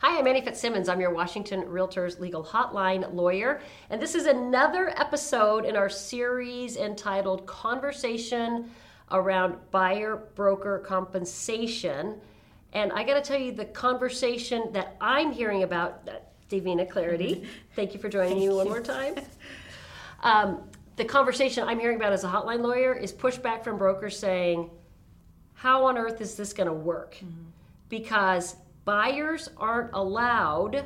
Hi, I'm Annie Fitzsimmons. I'm your Washington Realtors Legal Hotline lawyer, and this is another episode in our series entitled Conversation Around Buyer Broker Compensation. And I got to tell you, the conversation that I'm hearing about, uh, Davina Clardy, thank you for joining me one more time. Um, the conversation I'm hearing about as a hotline lawyer is pushback from brokers saying, How on earth is this going to work? Because buyers aren't allowed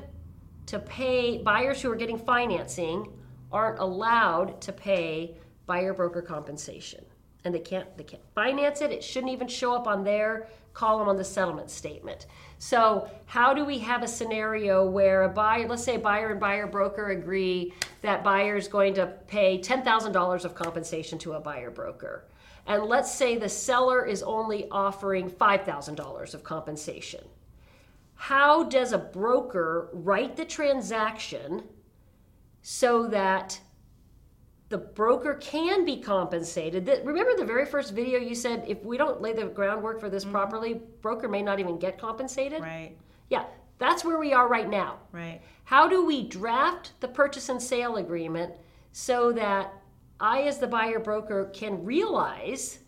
to pay, buyers who are getting financing aren't allowed to pay buyer broker compensation. And they can't they can't finance it. It shouldn't even show up on their column on the settlement statement. So, how do we have a scenario where a buyer, let's say buyer and buyer broker agree that buyer is going to pay $10,000 of compensation to a buyer broker. And let's say the seller is only offering $5,000 of compensation how does a broker write the transaction so that the broker can be compensated? That remember the very first video you said if we don't lay the groundwork for this mm-hmm. properly broker may not even get compensated? Right. Yeah that's where we are right now. Right. How do we draft the purchase and sale agreement so that i as the buyer broker can realize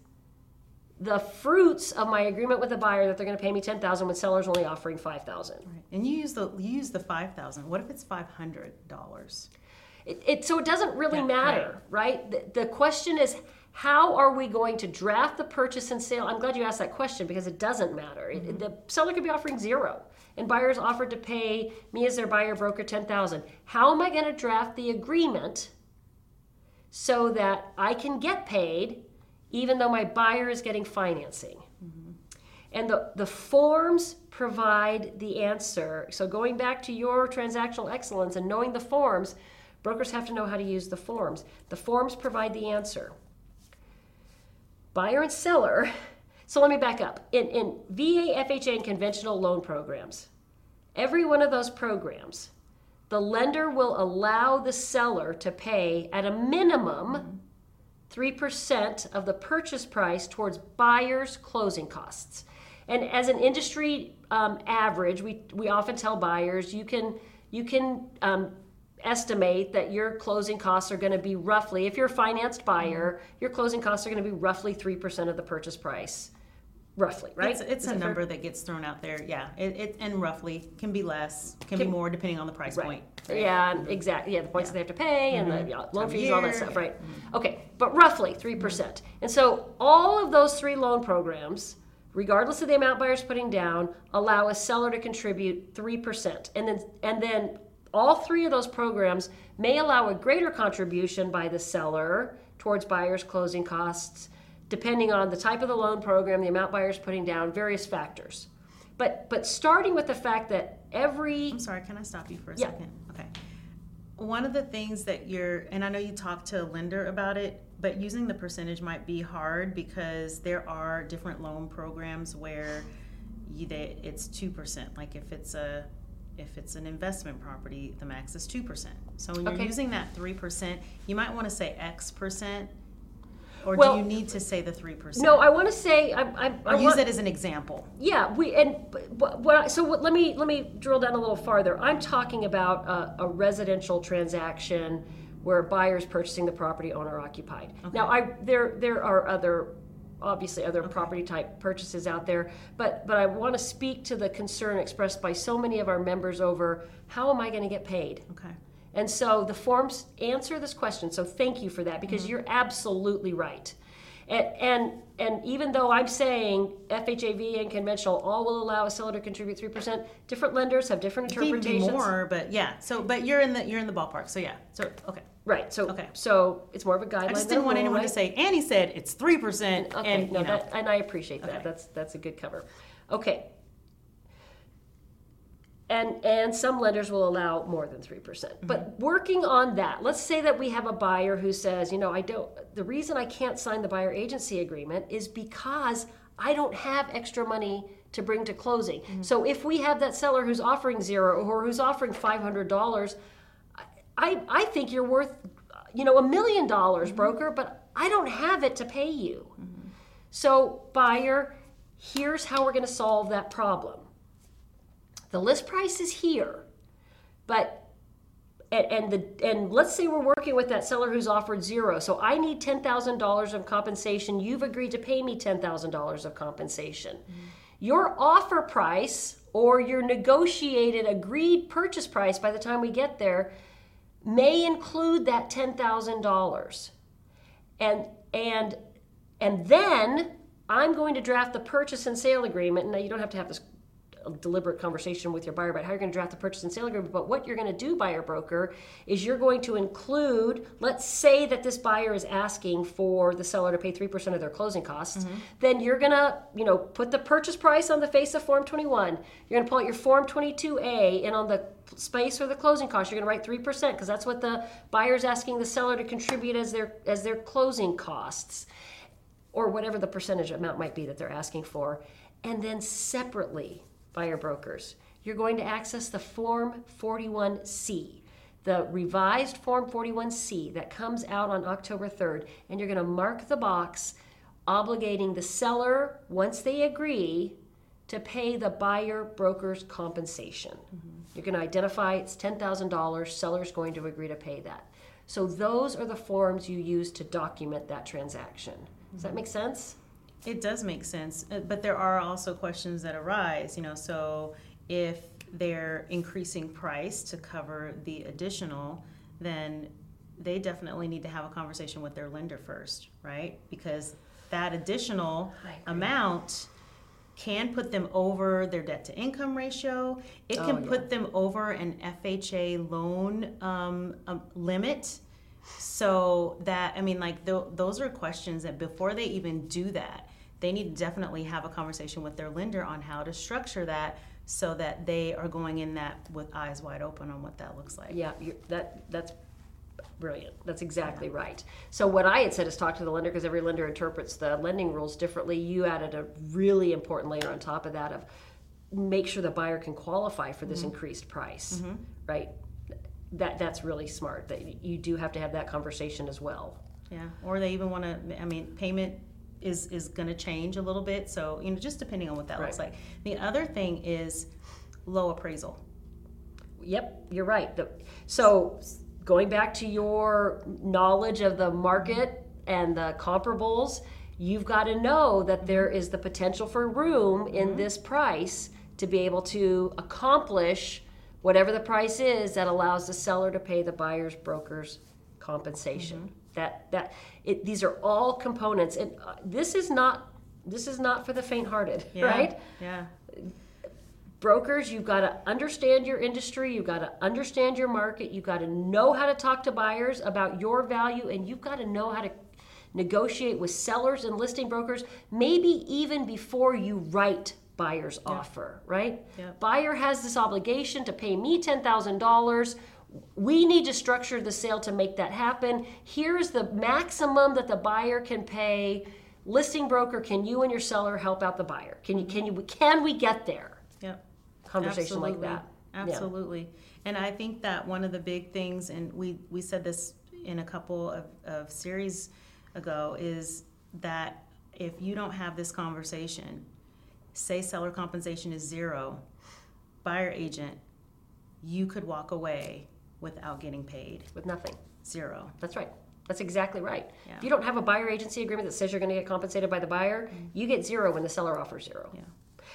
the fruits of my agreement with the buyer that they're going to pay me 10000 when seller's only offering 5000 right. and you use the you use the 5000 what if it's $500 it, it, so it doesn't really yeah, matter right, right? The, the question is how are we going to draft the purchase and sale i'm glad you asked that question because it doesn't matter mm-hmm. it, the seller could be offering zero and buyers offered to pay me as their buyer broker 10000 how am i going to draft the agreement so that i can get paid even though my buyer is getting financing. Mm-hmm. And the, the forms provide the answer. So, going back to your transactional excellence and knowing the forms, brokers have to know how to use the forms. The forms provide the answer. Buyer and seller. So, let me back up. In, in VA, FHA, and conventional loan programs, every one of those programs, the lender will allow the seller to pay at a minimum. Mm-hmm 3% of the purchase price towards buyers' closing costs. And as an industry um, average, we, we often tell buyers you can, you can um, estimate that your closing costs are going to be roughly, if you're a financed buyer, your closing costs are going to be roughly 3% of the purchase price roughly, right? It's, it's a number fair? that gets thrown out there. Yeah, it, it, and roughly can be less, can, can be more depending on the price right. point. Yeah, mm-hmm. exactly. Yeah, the points yeah. that they have to pay and mm-hmm. the loan fees, all that stuff, right? Mm-hmm. Okay, but roughly three percent. And so all of those three loan programs. Regardless of the amount buyers putting down, allow a seller to contribute three percent, and then and then all three of those programs may allow a greater contribution by the seller towards buyers' closing costs depending on the type of the loan program, the amount buyers putting down, various factors. But but starting with the fact that every I'm sorry, can I stop you for a yeah. second? Okay. One of the things that you're and I know you talked to a lender about it, but using the percentage might be hard because there are different loan programs where you, they, it's 2%. Like if it's a if it's an investment property, the max is 2%. So when you're okay. using that 3%, you might want to say X percent or well, do you need to say the three percent? No, I want to say I, I, I use want, it as an example. Yeah, we and so what, let me let me drill down a little farther. I'm talking about a, a residential transaction where buyers purchasing the property owner occupied. Okay. Now, I there there are other obviously other okay. property type purchases out there but but i want to speak to the concern expressed by so many of our members over how am i going to get paid okay and so the forms answer this question. So thank you for that because mm-hmm. you're absolutely right. And, and and even though I'm saying FHAV and conventional all will allow a seller to contribute three percent, different lenders have different interpretations. more, but yeah. So, but you're in the you're in the ballpark. So yeah. So okay. Right. So okay. So it's more of a guideline. I just didn't want anyone right? to say Annie said it's three percent. Okay. And, no, that, and I appreciate that. Okay. That's that's a good cover. Okay and and some lenders will allow more than 3% mm hmm but working on that let's say that we have a buyer who says you know i don't the reason i can't sign the buyer agency agreement is because i don't have extra money to bring to closing mm-hmm. so if we have that seller who's offering zero or who's offering $500 i i think you're worth you know a million dollars mm-hmm. broker but i don't have it to pay you mm-hmm. so buyer here's how we're going to solve that problem The list price is here, but and, and the and let's say we're working with that seller who's offered zero. So I need ten thousand dollars of compensation. You've agreed to pay me ten thousand dollars of compensation. Mm-hmm. Your offer price or your negotiated agreed purchase price by the time we get there may include that ten thousand dollars. And and and then I'm going to draft the purchase and sale agreement. Now you don't have to have this deliberate conversation with your buyer about how you're going to draft the purchase and sale agreement. But what you're going to do, buyer broker, is you're going to include, let's say that this buyer is asking for the seller to pay 3% of their closing costs, mm-hmm. then you're going to, you know, put the purchase price on the face of Form 21. You're going to pull out your Form 22A and on the space for the closing costs, you're going to write 3% because that's what the buyer's asking the seller to contribute as their as their closing costs or whatever the percentage amount might be that they're asking for. And then separately, buyer brokers. You're going to access the Form 41C, the revised Form 41C that comes out on October 3rd, and you're going to mark the box obligating the seller, once they agree, to pay the buyer broker's compensation. Mm-hmm. You're going to identify it's $10,000, seller's going to agree to pay that. So those are the forms you use to document that transaction. Does that mm-hmm. make sense? It does make sense, uh, but there are also questions that arise. You know, so if they're increasing price to cover the additional, then they definitely need to have a conversation with their lender first, right? Because that additional amount can put them over their debt to income ratio. It can oh, yeah. put them over an FHA loan um, um, limit. So that I mean, like th- those are questions that before they even do that, they need to definitely have a conversation with their lender on how to structure that so that they are going in that with eyes wide open on what that looks like. Yeah, that that's brilliant. That's exactly yeah. right. So what I had said is talk to the lender because every lender interprets the lending rules differently. You added a really important layer on top of that of make sure the buyer can qualify for this mm-hmm. increased price, mm-hmm. right? That that's really smart. That you do have to have that conversation as well. Yeah, or they even want to. I mean, payment is is going to change a little bit. So you know, just depending on what that right. looks like. The other thing is low appraisal. Yep, you're right. The, so going back to your knowledge of the market and the comparables, you've got to know that there is the potential for room in mm-hmm. this price to be able to accomplish whatever the price is that allows the seller to pay the buyer's broker's compensation. Mm-hmm that that it, these are all components and uh, this is not this is not for the faint-hearted yeah, right? yeah. Brokers you've got to understand your industry you've got to understand your market you've got to know how to talk to buyers about your value and you've got to know how to negotiate with sellers and listing brokers maybe even before you write buyer's offer right? Yeah. buyer has this obligation to pay me $10000 we need to structure the sale to make that happen. Here's the maximum that the buyer can pay. Listing broker, can you and your seller help out the buyer? Can you can you can we get there? Yep. Conversation Absolutely. like that. Absolutely. Yeah. And I think that one of the big things, and we, we said this in a couple of, of series ago, is that if you don't have this conversation, say seller compensation is zero, buyer agent, you could walk away without getting paid. with nothing. Zero. That's right. That's exactly right. Yeah. If you don't have a buyer agency agreement that says you're going to get compensated by the buyer, mm-hmm. you get zero when the seller offers zero. Yeah.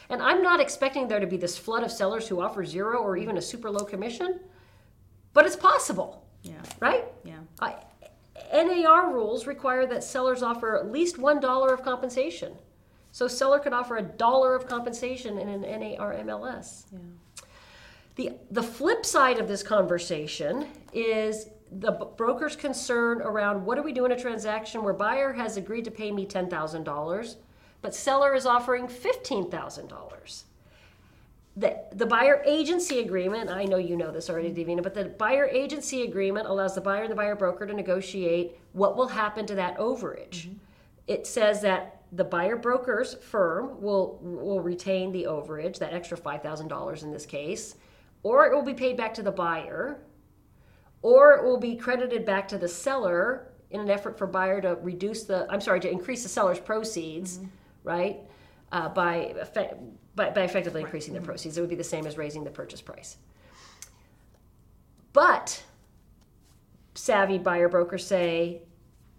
And I'm not expecting there to be this flood of sellers who offer zero or even a super low commission, but it's possible. Yeah. Right? Yeah. I, NAR rules require that sellers offer at least $1 of compensation. So seller could offer a dollar of compensation in an NAR MLS. Yeah. The, the flip side of this conversation is the broker's concern around what do we do in a transaction where buyer has agreed to pay me $10,000, but seller is offering $15,000. The, the buyer agency agreement, I know you know this already, Davina, but the buyer agency agreement allows the buyer and the buyer broker to negotiate what will happen to that overage. Mm-hmm. It says that the buyer broker's firm will, will retain the overage, that extra $5,000 in this case or it will be paid back to the buyer, or it will be credited back to the seller in an effort for buyer to reduce the, I'm sorry, to increase the seller's proceeds, mm-hmm. right? uh, by, effect, by, by effectively increasing the proceeds. It would be the same as raising the purchase price. But savvy buyer brokers say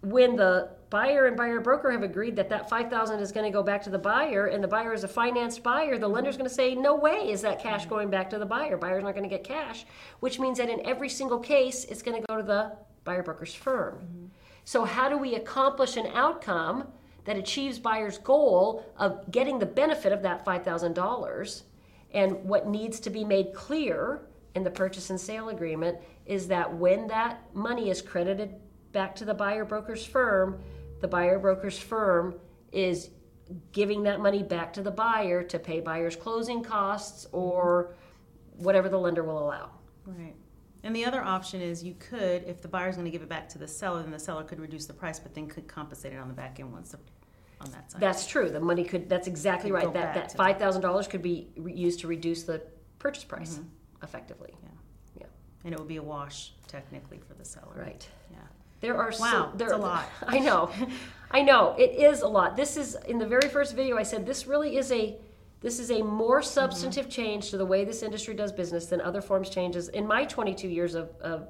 when the buyer and buyer broker have agreed that that 5000 is going to go back to the buyer and the buyer is a financed buyer the lender's going to say no way is that cash going back to the buyer. Buyer's not going to get cash which means that in every single case it's going to go to the buyer broker's firm. Mm-hmm. so how do we accomplish an outcome that achieves buyer's goal of getting the benefit of that $5000 and what needs to be made clear in the purchase and sale agreement is that when that money is credited back to the buyer broker's firm, the buyer broker's firm is giving that money back to the buyer to pay buyer's closing costs or whatever the lender will allow. Right. And the other option is you could, if the buyer's going to give it back to the seller, then the seller could reduce the price, but then could compensate it on the back end once the, on that side. That's true. The money could. That's exactly Could right. go That back that to five thousand dollars could be re- used to reduce the purchase price, Mm-hmm. effectively. and it would be a wash technically for the seller. Right. Yeah. There are so, Wow, there, that's a lot. I know, I know it is a lot. This is in the very first video. I said this really is a this is a more substantive Mm-hmm. change to the way this industry does business than other forms changes. In my 22 years of, of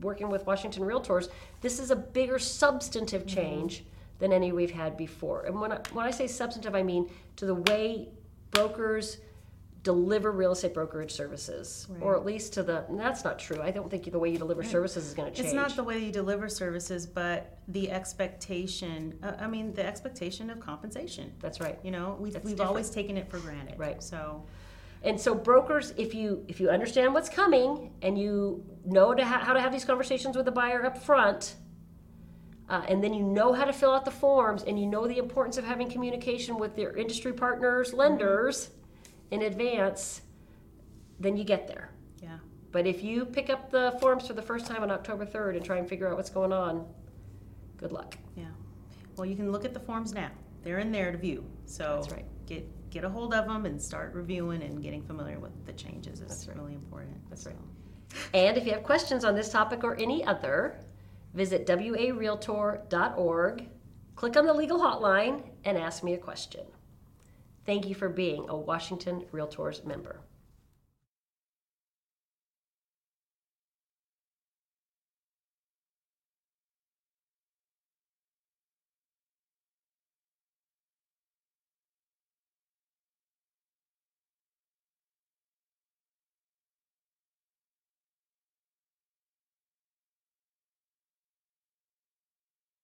working with Washington Realtors, this is a bigger substantive Mm-hmm. change than any we've had before. And when I, when I say substantive, I mean to the way brokers deliver real estate brokerage services, or at least to the. That's not true. I don't think the way you deliver services is going to change. It's not the way you deliver services, but the expectation. Uh, I mean, the expectation of compensation. That's right. You know, we've, That's we've different. always taken it for granted. Right. So, And so brokers, if you if you understand what's coming and you know to ha- how to have these conversations with the buyer up front, uh, and then you know how to fill out the forms, and you know the importance of having communication with your industry partners, lenders, in advance, then you get there. yeah. But if you pick up the forms for the first time on October third and try and figure out what's going on, good luck. Yeah. Well, you can look at the forms now. They're in there to view. So That's right. get get a hold of them and start reviewing and getting familiar with the changes That's right. really important. That's So, right. And if you have questions on this topic or any other, visit warealtor.org, click on the legal hotline, and ask me a question. Thank you for being a Washington Realtors member.